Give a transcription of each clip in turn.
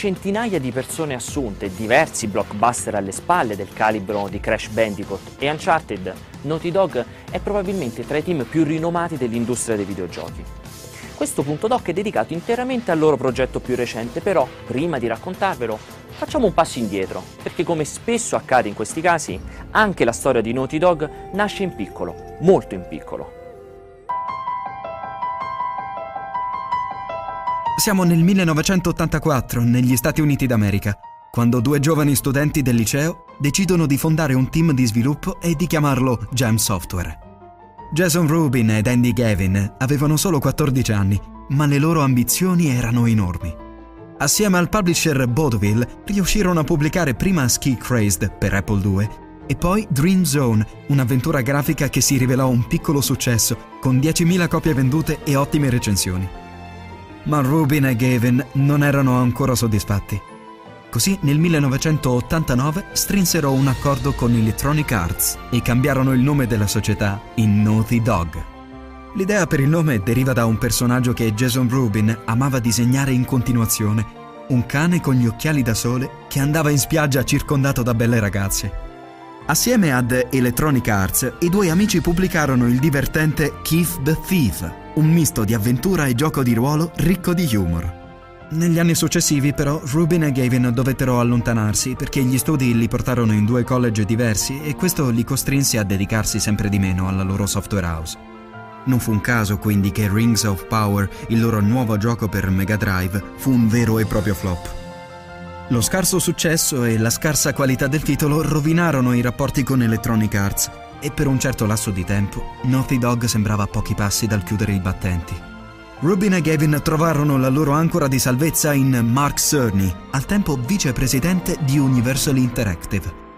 centinaia di persone assunte e diversi blockbuster alle spalle del calibro di Crash Bandicoot e Uncharted, Naughty Dog è probabilmente tra i team più rinomati dell'industria dei videogiochi. Questo punto doc è dedicato interamente al loro progetto più recente, però prima di raccontarvelo facciamo un passo indietro, perché come spesso accade in questi casi, anche la storia di Naughty Dog nasce in piccolo, molto in piccolo. Siamo nel 1984, negli Stati Uniti d'America, quando due giovani studenti del liceo decidono di fondare un team di sviluppo e di chiamarlo Jam Software. Jason Rubin ed Andy Gavin avevano solo 14 anni, ma le loro ambizioni erano enormi. Assieme al publisher Vaudeville riuscirono a pubblicare prima Ski Crazed per Apple II e poi Dream Zone, un'avventura grafica che si rivelò un piccolo successo, con 10.000 copie vendute e ottime recensioni. Ma Rubin e Gavin non erano ancora soddisfatti. Così nel 1989 strinsero un accordo con Electronic Arts e cambiarono il nome della società in Naughty Dog. L'idea per il nome deriva da un personaggio che Jason Rubin amava disegnare in continuazione, un cane con gli occhiali da sole che andava in spiaggia circondato da belle ragazze. Assieme ad Electronic Arts, i due amici pubblicarono il divertente Keith the Thief, un misto di avventura e gioco di ruolo ricco di humor. Negli anni successivi, però, Rubin e Gavin dovettero allontanarsi perché gli studi li portarono in due college diversi e questo li costrinse a dedicarsi sempre di meno alla loro software house. Non fu un caso quindi che Rings of Power, il loro nuovo gioco per Mega Drive, fu un vero e proprio flop. Lo scarso successo e la scarsa qualità del titolo rovinarono i rapporti con Electronic Arts e per un certo lasso di tempo Naughty Dog sembrava a pochi passi dal chiudere i battenti. Rubin e Gavin trovarono la loro ancora di salvezza in Mark Cerny, al tempo vicepresidente di Universal Interactive.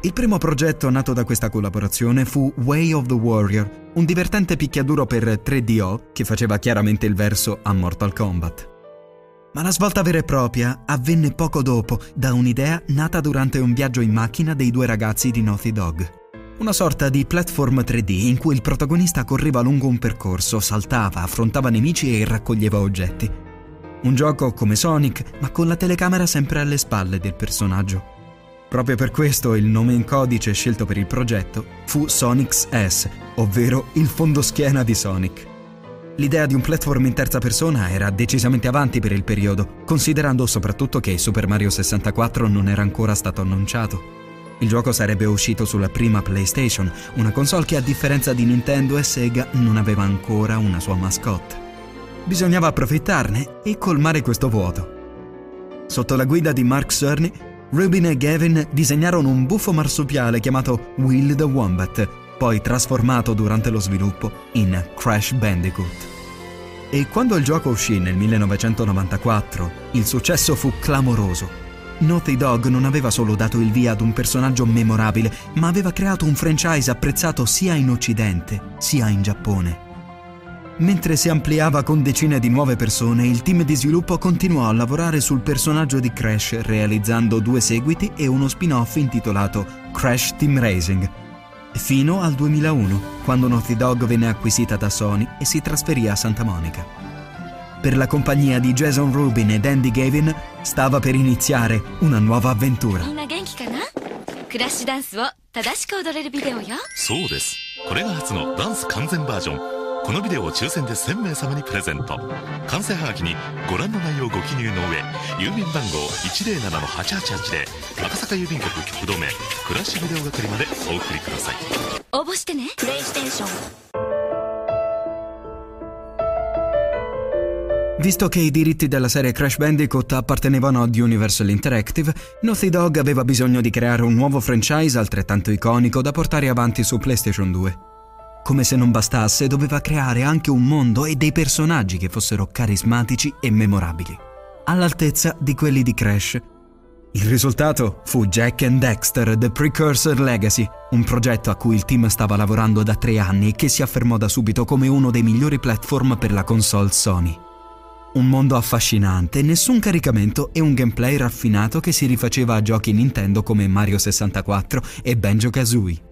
Il primo progetto nato da questa collaborazione fu Way of the Warrior, un divertente picchiaduro per 3DO che faceva chiaramente il verso a Mortal Kombat. Ma la svolta vera e propria avvenne poco dopo da un'idea nata durante un viaggio in macchina dei due ragazzi di Naughty Dog. Una sorta di platform 3D in cui il protagonista correva lungo un percorso, saltava, affrontava nemici e raccoglieva oggetti. Un gioco come Sonic, ma con la telecamera sempre alle spalle del personaggio. Proprio per questo il nome in codice scelto per il progetto fu Sonic's S, ovvero il fondoschiena di Sonic. L'idea di un platform in terza persona era decisamente avanti per il periodo, considerando soprattutto che Super Mario 64 non era ancora stato annunciato. Il gioco sarebbe uscito sulla prima PlayStation, una console che a differenza di Nintendo e Sega non aveva ancora una sua mascotte. Bisognava approfittarne e colmare questo vuoto. Sotto la guida di Mark Cerny, Rubin e Gavin disegnarono un buffo marsupiale chiamato Will the Wombat, poi trasformato durante lo sviluppo in Crash Bandicoot. E quando il gioco uscì nel 1994, il successo fu clamoroso. Naughty Dog non aveva solo dato il via ad un personaggio memorabile, ma aveva creato un franchise apprezzato sia in Occidente sia in Giappone. Mentre si ampliava con decine di nuove persone, il team di sviluppo continuò a lavorare sul personaggio di Crash, realizzando due seguiti e uno spin-off intitolato Crash Team Racing, fino al 2001, quando Naughty Dog venne acquisita da Sony e si trasferì a Santa Monica. Per la compagnia di Jason Rubin ed Andy Gavin stava per iniziare una nuova avventura. クラッシュダンスを正しく踊れるビデオよそうですこれが初のダンス完全バージョンこのビデオを抽選で1000名様にプレゼント完成はがきにご覧の内容をご記入の上郵便番号107-8880で赤坂郵便局局留めクラッシュビデオ係までお送りください応募してねプレイステーション Visto che i diritti della serie Crash Bandicoot appartenevano ad Universal Interactive, Naughty Dog aveva bisogno di creare un nuovo franchise altrettanto iconico da portare avanti su PlayStation 2. Come se non bastasse, doveva creare anche un mondo e dei personaggi che fossero carismatici e memorabili, all'altezza di quelli di Crash. Il risultato fu Jack and Dexter The Precursor Legacy, un progetto a cui il team stava lavorando da tre anni e che si affermò da subito come uno dei migliori platform per la console Sony. Un mondo affascinante, nessun caricamento e un gameplay raffinato che si rifaceva a giochi Nintendo come Mario 64 e Banjo Kazooie.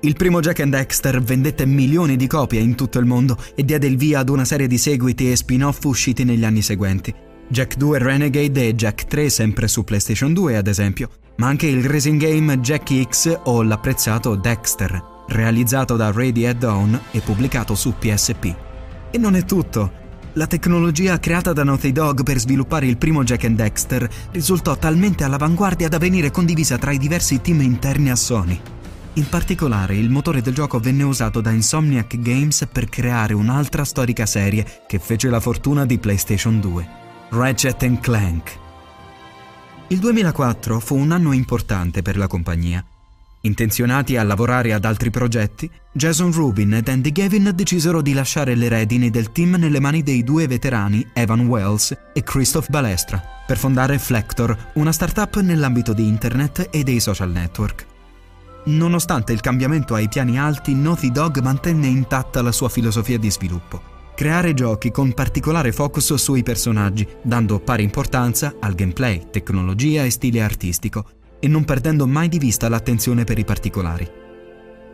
Il primo Jack and Dexter vendette milioni di copie in tutto il mondo e diede il via ad una serie di seguiti e spin-off usciti negli anni seguenti. Jack 2 Renegade e Jack 3 sempre su PlayStation 2 ad esempio, ma anche il racing game Jack X o l'apprezzato Dexter, realizzato da Ready at Dawn e pubblicato su PSP. E non è tutto. La tecnologia creata da Naughty Dog per sviluppare il primo Jack and Dexter risultò talmente all'avanguardia da venire condivisa tra i diversi team interni a Sony. In particolare, il motore del gioco venne usato da Insomniac Games per creare un'altra storica serie che fece la fortuna di PlayStation 2, Ratchet Clank. Il 2004 fu un anno importante per la compagnia. Intenzionati a lavorare ad altri progetti, Jason Rubin ed Andy Gavin decisero di lasciare le redini del team nelle mani dei due veterani Evan Wells e Christoph Balestra per fondare Flector, una startup nell'ambito di internet e dei social network. Nonostante il cambiamento ai piani alti, Naughty Dog mantenne intatta la sua filosofia di sviluppo. Creare giochi con particolare focus sui personaggi, dando pari importanza al gameplay, tecnologia e stile artistico, e non perdendo mai di vista l'attenzione per i particolari.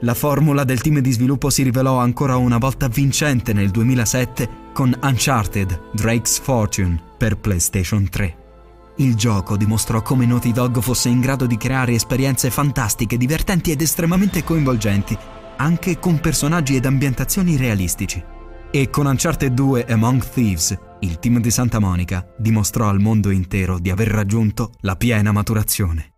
La formula del team di sviluppo si rivelò ancora una volta vincente nel 2007 con Uncharted Drake's Fortune per PlayStation 3. Il gioco dimostrò come Naughty Dog fosse in grado di creare esperienze fantastiche, divertenti ed estremamente coinvolgenti, anche con personaggi ed ambientazioni realistici. E con Uncharted 2 Among Thieves, il team di Santa Monica dimostrò al mondo intero di aver raggiunto la piena maturazione.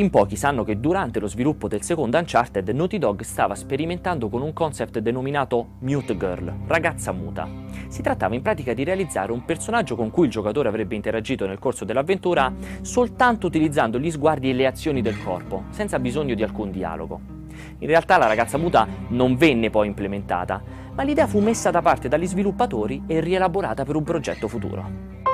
In pochi sanno che durante lo sviluppo del secondo Uncharted Naughty Dog stava sperimentando con un concept denominato Mute Girl, ragazza muta. Si trattava in pratica di realizzare un personaggio con cui il giocatore avrebbe interagito nel corso dell'avventura soltanto utilizzando gli sguardi e le azioni del corpo, senza bisogno di alcun dialogo. In realtà la ragazza muta non venne poi implementata, ma l'idea fu messa da parte dagli sviluppatori e rielaborata per un progetto futuro.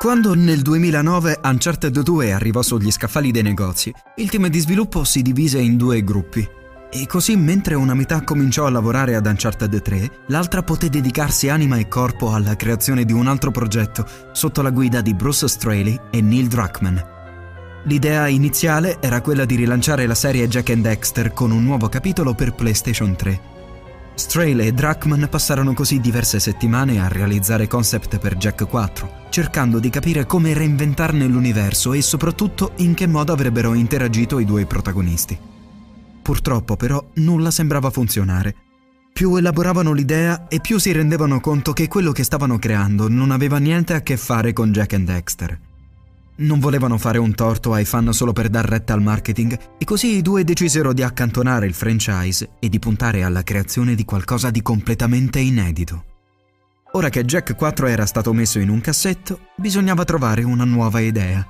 Quando nel 2009 Uncharted 2 arrivò sugli scaffali dei negozi, il team di sviluppo si divise in due gruppi. E così mentre una metà cominciò a lavorare ad Uncharted 3, l'altra poté dedicarsi anima e corpo alla creazione di un altro progetto sotto la guida di Bruce Straley e Neil Druckmann. L'idea iniziale era quella di rilanciare la serie Jack and Dexter con un nuovo capitolo per PlayStation 3. Straley e Druckmann passarono così diverse settimane a realizzare concept per Jack 4, cercando di capire come reinventarne l'universo e soprattutto in che modo avrebbero interagito i due protagonisti. Purtroppo però nulla sembrava funzionare. Più elaboravano l'idea e più si rendevano conto che quello che stavano creando non aveva niente a che fare con Jack and Dexter. Non volevano fare un torto ai fan solo per dar retta al marketing e così i due decisero di accantonare il franchise e di puntare alla creazione di qualcosa di completamente inedito. Ora che Jack 4 era stato messo in un cassetto, bisognava trovare una nuova idea.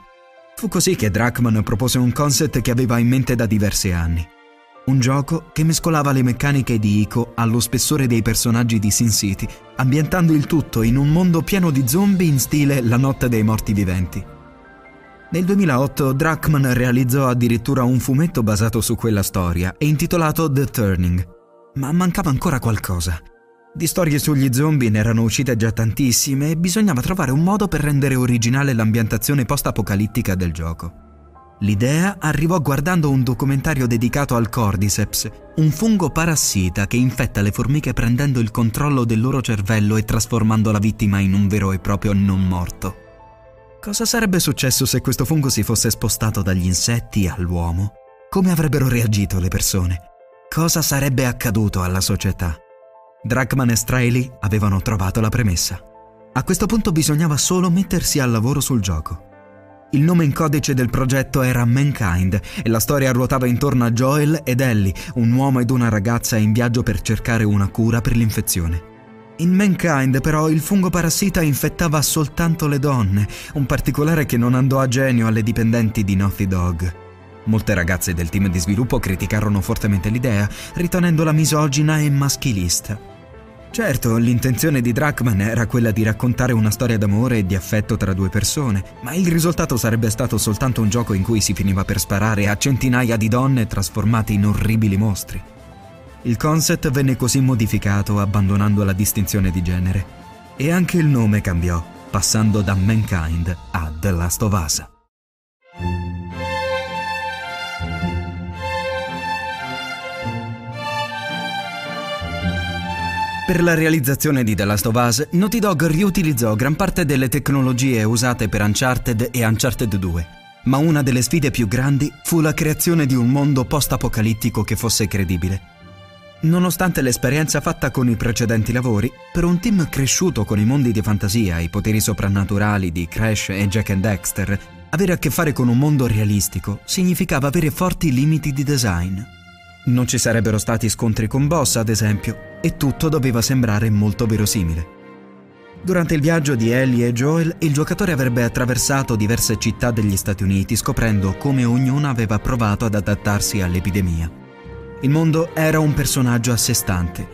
Fu così che Druckmann propose un concept che aveva in mente da diversi anni. Un gioco che mescolava le meccaniche di Ico allo spessore dei personaggi di Sin City, ambientando il tutto in un mondo pieno di zombie in stile La notte dei morti viventi. Nel 2008 Druckmann realizzò addirittura un fumetto basato su quella storia e intitolato The Turning. Ma mancava ancora qualcosa. Di storie sugli zombie ne erano uscite già tantissime e bisognava trovare un modo per rendere originale l'ambientazione post-apocalittica del gioco. L'idea arrivò guardando un documentario dedicato al Cordyceps, un fungo parassita che infetta le formiche prendendo il controllo del loro cervello e trasformando la vittima in un vero e proprio non morto. Cosa sarebbe successo se questo fungo si fosse spostato dagli insetti all'uomo? Come avrebbero reagito le persone? Cosa sarebbe accaduto alla società? Druckmann e Straley avevano trovato la premessa. A questo punto bisognava solo mettersi al lavoro sul gioco. Il nome in codice del progetto era Mankind e la storia ruotava intorno a Joel ed Ellie, un uomo ed una ragazza in viaggio per cercare una cura per l'infezione. In Mankind però il fungo parassita infettava soltanto le donne, un particolare che non andò a genio alle dipendenti di Naughty Dog. Molte ragazze del team di sviluppo criticarono fortemente l'idea, ritenendola misogina e maschilista. Certo, l'intenzione di Drachman era quella di raccontare una storia d'amore e di affetto tra due persone, ma il risultato sarebbe stato soltanto un gioco in cui si finiva per sparare a centinaia di donne trasformate in orribili mostri. Il concept venne così modificato abbandonando la distinzione di genere e anche il nome cambiò, passando da Mankind a The Last of Us. Per la realizzazione di The Last of Us, Naughty Dog riutilizzò gran parte delle tecnologie usate per Uncharted e Uncharted 2, ma una delle sfide più grandi fu la creazione di un mondo post-apocalittico che fosse credibile. Nonostante l'esperienza fatta con i precedenti lavori, per un team cresciuto con i mondi di fantasia e i poteri soprannaturali di Crash e Jack and Dexter, avere a che fare con un mondo realistico significava avere forti limiti di design. Non ci sarebbero stati scontri con boss, ad esempio, e tutto doveva sembrare molto verosimile. Durante il viaggio di Ellie e Joel, il giocatore avrebbe attraversato diverse città degli Stati Uniti scoprendo come ognuna aveva provato ad adattarsi all'epidemia. Il mondo era un personaggio a sé stante.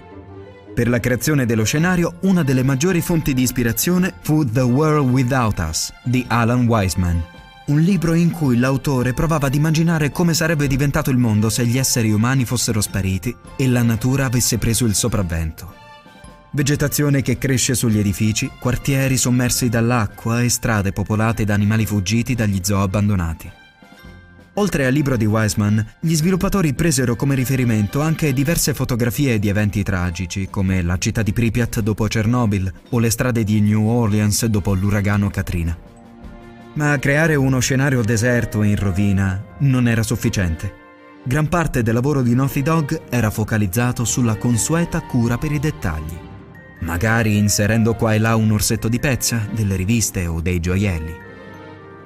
Per la creazione dello scenario, una delle maggiori fonti di ispirazione fu The World Without Us di Alan Wiseman, un libro in cui l'autore provava ad immaginare come sarebbe diventato il mondo se gli esseri umani fossero spariti e la natura avesse preso il sopravvento. Vegetazione che cresce sugli edifici, quartieri sommersi dall'acqua e strade popolate da animali fuggiti dagli zoo abbandonati. Oltre al libro di Wiseman, gli sviluppatori presero come riferimento anche diverse fotografie di eventi tragici, come la città di Pripyat dopo Chernobyl o le strade di New Orleans dopo l'uragano Katrina. Ma creare uno scenario deserto e in rovina non era sufficiente. Gran parte del lavoro di Naughty Dog era focalizzato sulla consueta cura per i dettagli. Magari inserendo qua e là un orsetto di pezza, delle riviste o dei gioielli.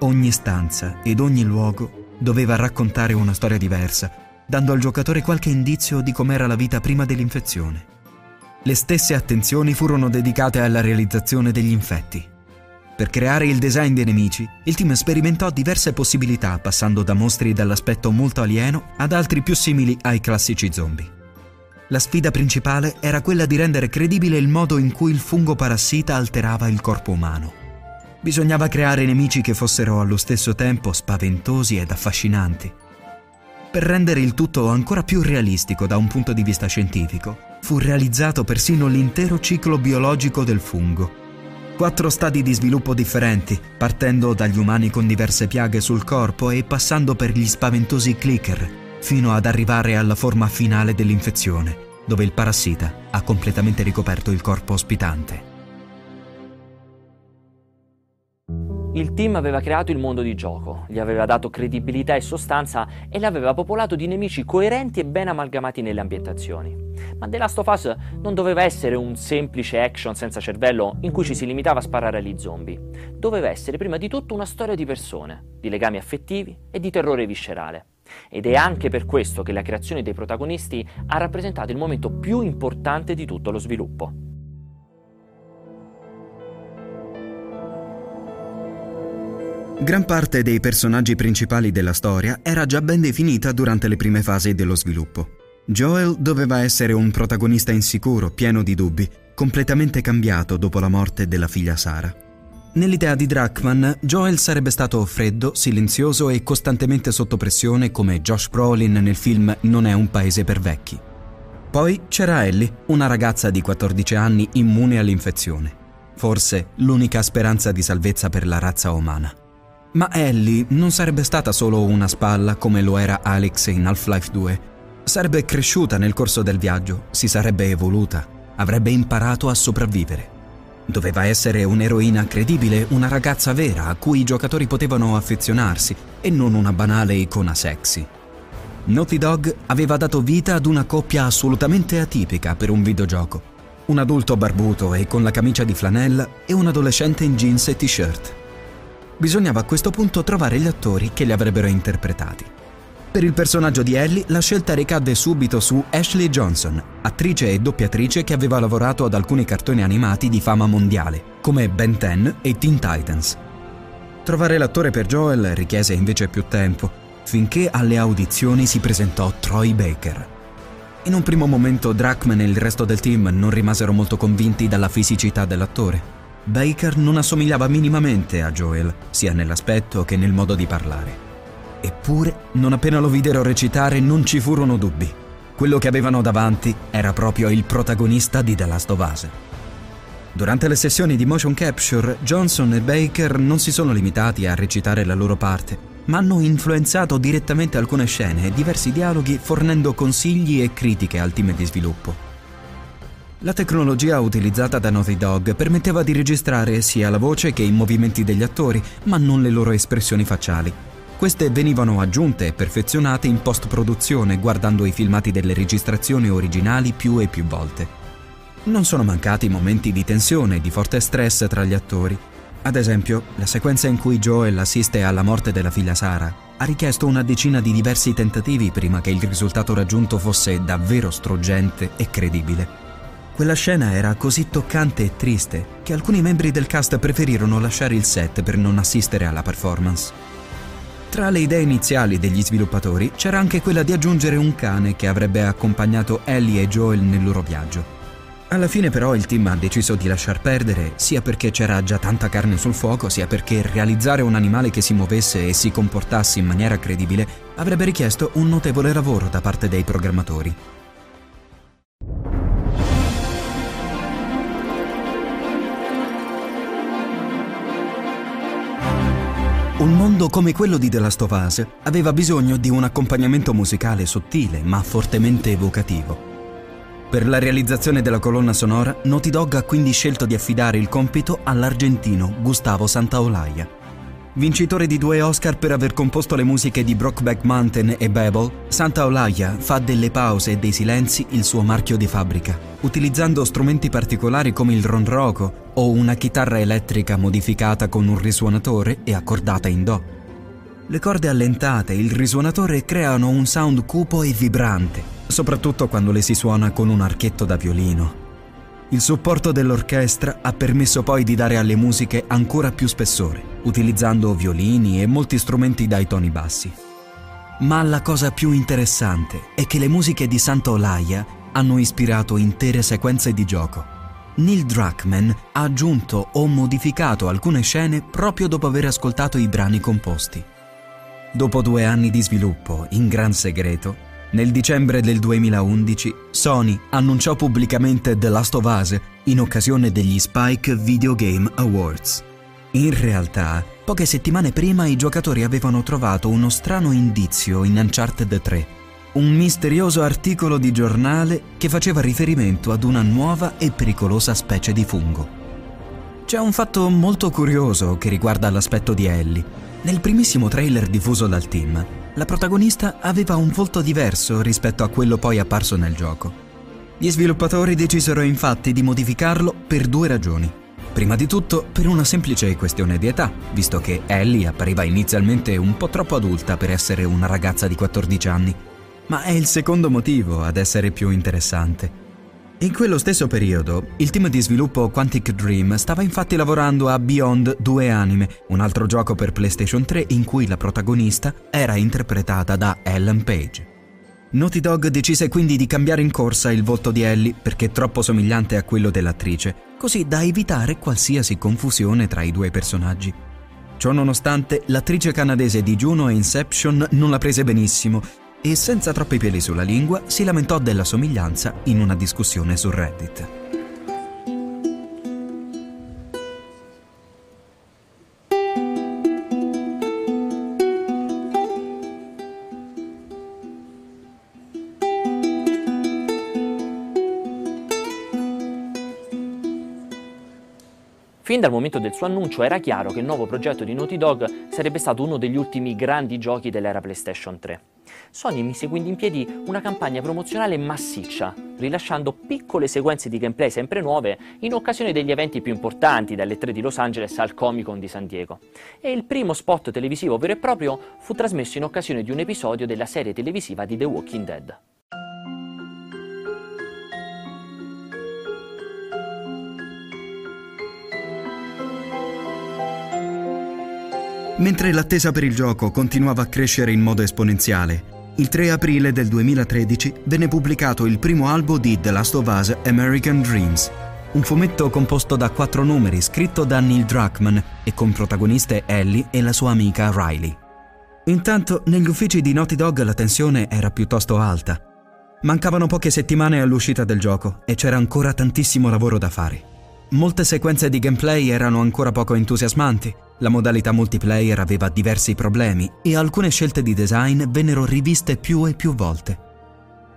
Ogni stanza ed ogni luogo doveva raccontare una storia diversa, dando al giocatore qualche indizio di com'era la vita prima dell'infezione. Le stesse attenzioni furono dedicate alla realizzazione degli infetti. Per creare il design dei nemici, il team sperimentò diverse possibilità, passando da mostri dall'aspetto molto alieno ad altri più simili ai classici zombie. La sfida principale era quella di rendere credibile il modo in cui il fungo parassita alterava il corpo umano. Bisognava creare nemici che fossero allo stesso tempo spaventosi ed affascinanti. Per rendere il tutto ancora più realistico da un punto di vista scientifico, fu realizzato persino l'intero ciclo biologico del fungo, quattro stadi di sviluppo differenti, partendo dagli umani con diverse piaghe sul corpo e passando per gli spaventosi clicker, fino ad arrivare alla forma finale dell'infezione, dove il parassita ha completamente ricoperto il corpo ospitante. Il team aveva creato il mondo di gioco, gli aveva dato credibilità e sostanza e l'aveva popolato di nemici coerenti e ben amalgamati nelle ambientazioni. Ma The Last of Us non doveva essere un semplice action senza cervello in cui ci si limitava a sparare agli zombie. Doveva essere prima di tutto una storia di persone, di legami affettivi e di terrore viscerale. Ed è anche per questo che la creazione dei protagonisti ha rappresentato il momento più importante di tutto lo sviluppo. Gran parte dei personaggi principali della storia era già ben definita durante le prime fasi dello sviluppo. Joel doveva essere un protagonista insicuro, pieno di dubbi, completamente cambiato dopo la morte della figlia Sara. Nell'idea di Drachman, Joel sarebbe stato freddo, silenzioso e costantemente sotto pressione come Josh Brolin nel film Non è un paese per vecchi. Poi c'era Ellie, una ragazza di 14 anni immune all'infezione. Forse l'unica speranza di salvezza per la razza umana. Ma Ellie non sarebbe stata solo una spalla come lo era Alex in Half-Life 2. Sarebbe cresciuta nel corso del viaggio, si sarebbe evoluta, avrebbe imparato a sopravvivere. Doveva essere un'eroina credibile, una ragazza vera a cui i giocatori potevano affezionarsi e non una banale icona sexy. Naughty Dog aveva dato vita ad una coppia assolutamente atipica per un videogioco. Un adulto barbuto e con la camicia di flanella e un adolescente in jeans e t-shirt. Bisognava a questo punto trovare gli attori che li avrebbero interpretati. Per il personaggio di Ellie la scelta ricadde subito su Ashley Johnson, attrice e doppiatrice che aveva lavorato ad alcuni cartoni animati di fama mondiale, come Ben 10 e Teen Titans. Trovare l'attore per Joel richiese invece più tempo, finché alle audizioni si presentò Troy Baker. In un primo momento Drachman e il resto del team non rimasero molto convinti dalla fisicità dell'attore. Baker non assomigliava minimamente a Joel, sia nell'aspetto che nel modo di parlare. Eppure, non appena lo videro recitare, non ci furono dubbi. Quello che avevano davanti era proprio il protagonista di The Last of Us. Durante le sessioni di motion capture, Johnson e Baker non si sono limitati a recitare la loro parte, ma hanno influenzato direttamente alcune scene e diversi dialoghi fornendo consigli e critiche al team di sviluppo. La tecnologia utilizzata da Naughty Dog permetteva di registrare sia la voce che i movimenti degli attori, ma non le loro espressioni facciali. Queste venivano aggiunte e perfezionate in post-produzione guardando i filmati delle registrazioni originali più e più volte. Non sono mancati momenti di tensione e di forte stress tra gli attori. Ad esempio, la sequenza in cui Joel assiste alla morte della figlia Sara ha richiesto una decina di diversi tentativi prima che il risultato raggiunto fosse davvero struggente e credibile. Quella scena era così toccante e triste che alcuni membri del cast preferirono lasciare il set per non assistere alla performance. Tra le idee iniziali degli sviluppatori c'era anche quella di aggiungere un cane che avrebbe accompagnato Ellie e Joel nel loro viaggio. Alla fine però il team ha deciso di lasciar perdere, sia perché c'era già tanta carne sul fuoco, sia perché realizzare un animale che si muovesse e si comportasse in maniera credibile avrebbe richiesto un notevole lavoro da parte dei programmatori. Un mondo come quello di The Last of Us aveva bisogno di un accompagnamento musicale sottile ma fortemente evocativo. Per la realizzazione della colonna sonora, Naughty Dog ha quindi scelto di affidare il compito all'argentino Gustavo Santaolalla. Vincitore di due Oscar per aver composto le musiche di Brockback Mountain e Babel, Santa Olaya fa delle pause e dei silenzi il suo marchio di fabbrica, utilizzando strumenti particolari come il ronroco o una chitarra elettrica modificata con un risuonatore e accordata in Do. Le corde allentate e il risuonatore creano un sound cupo e vibrante, soprattutto quando le si suona con un archetto da violino. Il supporto dell'orchestra ha permesso poi di dare alle musiche ancora più spessore, utilizzando violini e molti strumenti dai toni bassi. Ma la cosa più interessante è che le musiche di Santa Olaya hanno ispirato intere sequenze di gioco. Neil Druckmann ha aggiunto o modificato alcune scene proprio dopo aver ascoltato i brani composti. Dopo due anni di sviluppo, in gran segreto, nel dicembre del 2011 Sony annunciò pubblicamente The Last of Us in occasione degli Spike Video Game Awards. In realtà, poche settimane prima i giocatori avevano trovato uno strano indizio in Uncharted 3, un misterioso articolo di giornale che faceva riferimento ad una nuova e pericolosa specie di fungo. C'è un fatto molto curioso che riguarda l'aspetto di Ellie. Nel primissimo trailer diffuso dal team, la protagonista aveva un volto diverso rispetto a quello poi apparso nel gioco. Gli sviluppatori decisero infatti di modificarlo per due ragioni. Prima di tutto per una semplice questione di età, visto che Ellie appariva inizialmente un po' troppo adulta per essere una ragazza di 14 anni, ma è il secondo motivo ad essere più interessante. In quello stesso periodo, il team di sviluppo Quantic Dream stava infatti lavorando a Beyond Due Anime, un altro gioco per PlayStation 3 in cui la protagonista era interpretata da Ellen Page. Naughty Dog decise quindi di cambiare in corsa il volto di Ellie perché troppo somigliante a quello dell'attrice, così da evitare qualsiasi confusione tra i due personaggi. Ciò nonostante, l'attrice canadese di Juno e Inception non la prese benissimo e senza troppi peli sulla lingua si lamentò della somiglianza in una discussione su Reddit. Fin dal momento del suo annuncio era chiaro che il nuovo progetto di Naughty Dog sarebbe stato uno degli ultimi grandi giochi dell'era PlayStation 3. Sony mise quindi in piedi una campagna promozionale massiccia, rilasciando piccole sequenze di gameplay sempre nuove in occasione degli eventi più importanti, dalle 3 di Los Angeles al Comic Con di San Diego. E il primo spot televisivo vero e proprio fu trasmesso in occasione di un episodio della serie televisiva di The Walking Dead. Mentre l'attesa per il gioco continuava a crescere in modo esponenziale, Il 3 aprile del 2013 venne pubblicato il primo album di The Last of Us American Dreams, un fumetto composto da quattro numeri scritto da Neil Druckmann e con protagoniste Ellie e la sua amica Riley. Intanto negli uffici di Naughty Dog la tensione era piuttosto alta. Mancavano poche settimane all'uscita del gioco e c'era ancora tantissimo lavoro da fare. Molte sequenze di gameplay erano ancora poco entusiasmanti, la modalità multiplayer aveva diversi problemi e alcune scelte di design vennero riviste più e più volte.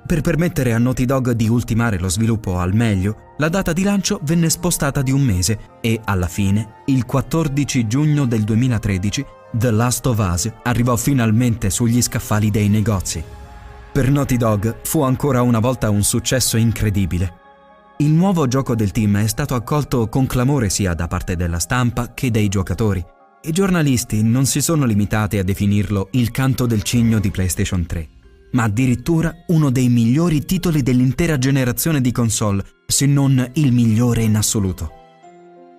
Per permettere a Naughty Dog di ultimare lo sviluppo al meglio, la data di lancio venne spostata di un mese e, alla fine, il 14 giugno del 2013, The Last of Us arrivò finalmente sugli scaffali dei negozi. Per Naughty Dog fu ancora una volta un successo incredibile il nuovo gioco del team è stato accolto con clamore sia da parte della stampa che dei giocatori. I giornalisti non si sono limitati a definirlo il canto del cigno di PlayStation 3, ma addirittura uno dei migliori titoli dell'intera generazione di console, se non il migliore in assoluto.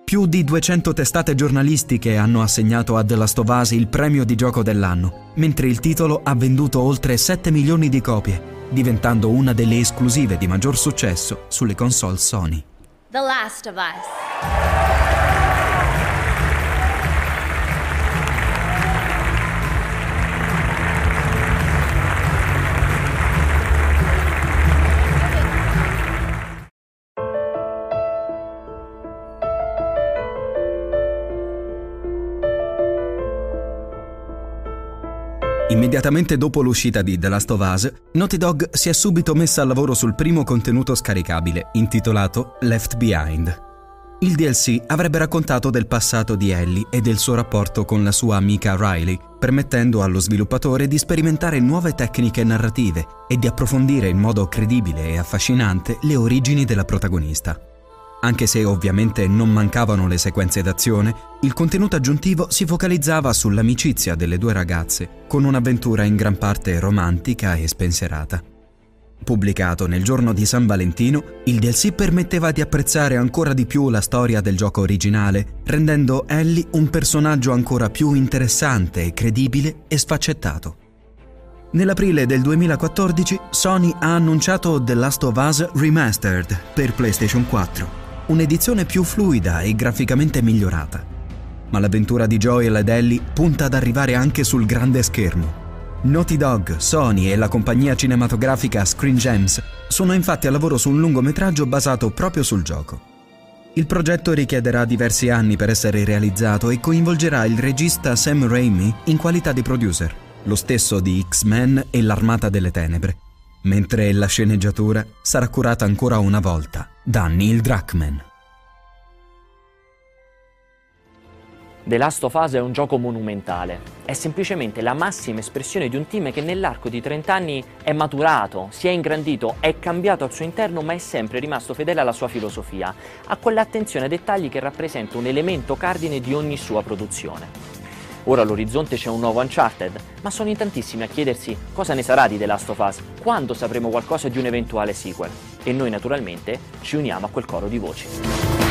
Più di 200 testate giornalistiche hanno assegnato a The Last of Us il premio di gioco dell'anno, mentre il titolo ha venduto oltre 7 milioni di copie diventando una delle esclusive di maggior successo sulle console Sony. The Last of Us. Immediatamente dopo l'uscita di The Last of Us, Naughty Dog si è subito messa al lavoro sul primo contenuto scaricabile, intitolato Left Behind. Il DLC avrebbe raccontato del passato di Ellie e del suo rapporto con la sua amica Riley, permettendo allo sviluppatore di sperimentare nuove tecniche narrative e di approfondire in modo credibile e affascinante le origini della protagonista. Anche se ovviamente non mancavano le sequenze d'azione, il contenuto aggiuntivo si focalizzava sull'amicizia delle due ragazze, con un'avventura in gran parte romantica e spensierata. Pubblicato nel giorno di San Valentino, il DLC permetteva di apprezzare ancora di più la storia del gioco originale, rendendo Ellie un personaggio ancora più interessante, credibile e sfaccettato. Nell'aprile del 2014 Sony ha annunciato The Last of Us Remastered per PlayStation 4 un'edizione più fluida e graficamente migliorata. Ma l'avventura di Joel ed Ellie punta ad arrivare anche sul grande schermo. Naughty Dog, Sony e la compagnia cinematografica Screen Gems sono infatti a lavoro su un lungometraggio basato proprio sul gioco. Il progetto richiederà diversi anni per essere realizzato e coinvolgerà il regista Sam Raimi in qualità di producer, lo stesso di X-Men e l'Armata delle Tenebre, mentre la sceneggiatura sarà curata ancora una volta da Neil Druckmann. The Last of Us è un gioco monumentale, è semplicemente la massima espressione di un team che nell'arco di 30 anni è maturato, si è ingrandito, è cambiato al suo interno ma è sempre rimasto fedele alla sua filosofia, a quell'attenzione ai dettagli che rappresenta un elemento cardine di ogni sua produzione. Ora all'orizzonte c'è un nuovo Uncharted, ma sono in tantissimi a chiedersi cosa ne sarà di The Last of Us, quando sapremo qualcosa di un eventuale sequel. E noi naturalmente ci uniamo a quel coro di voci.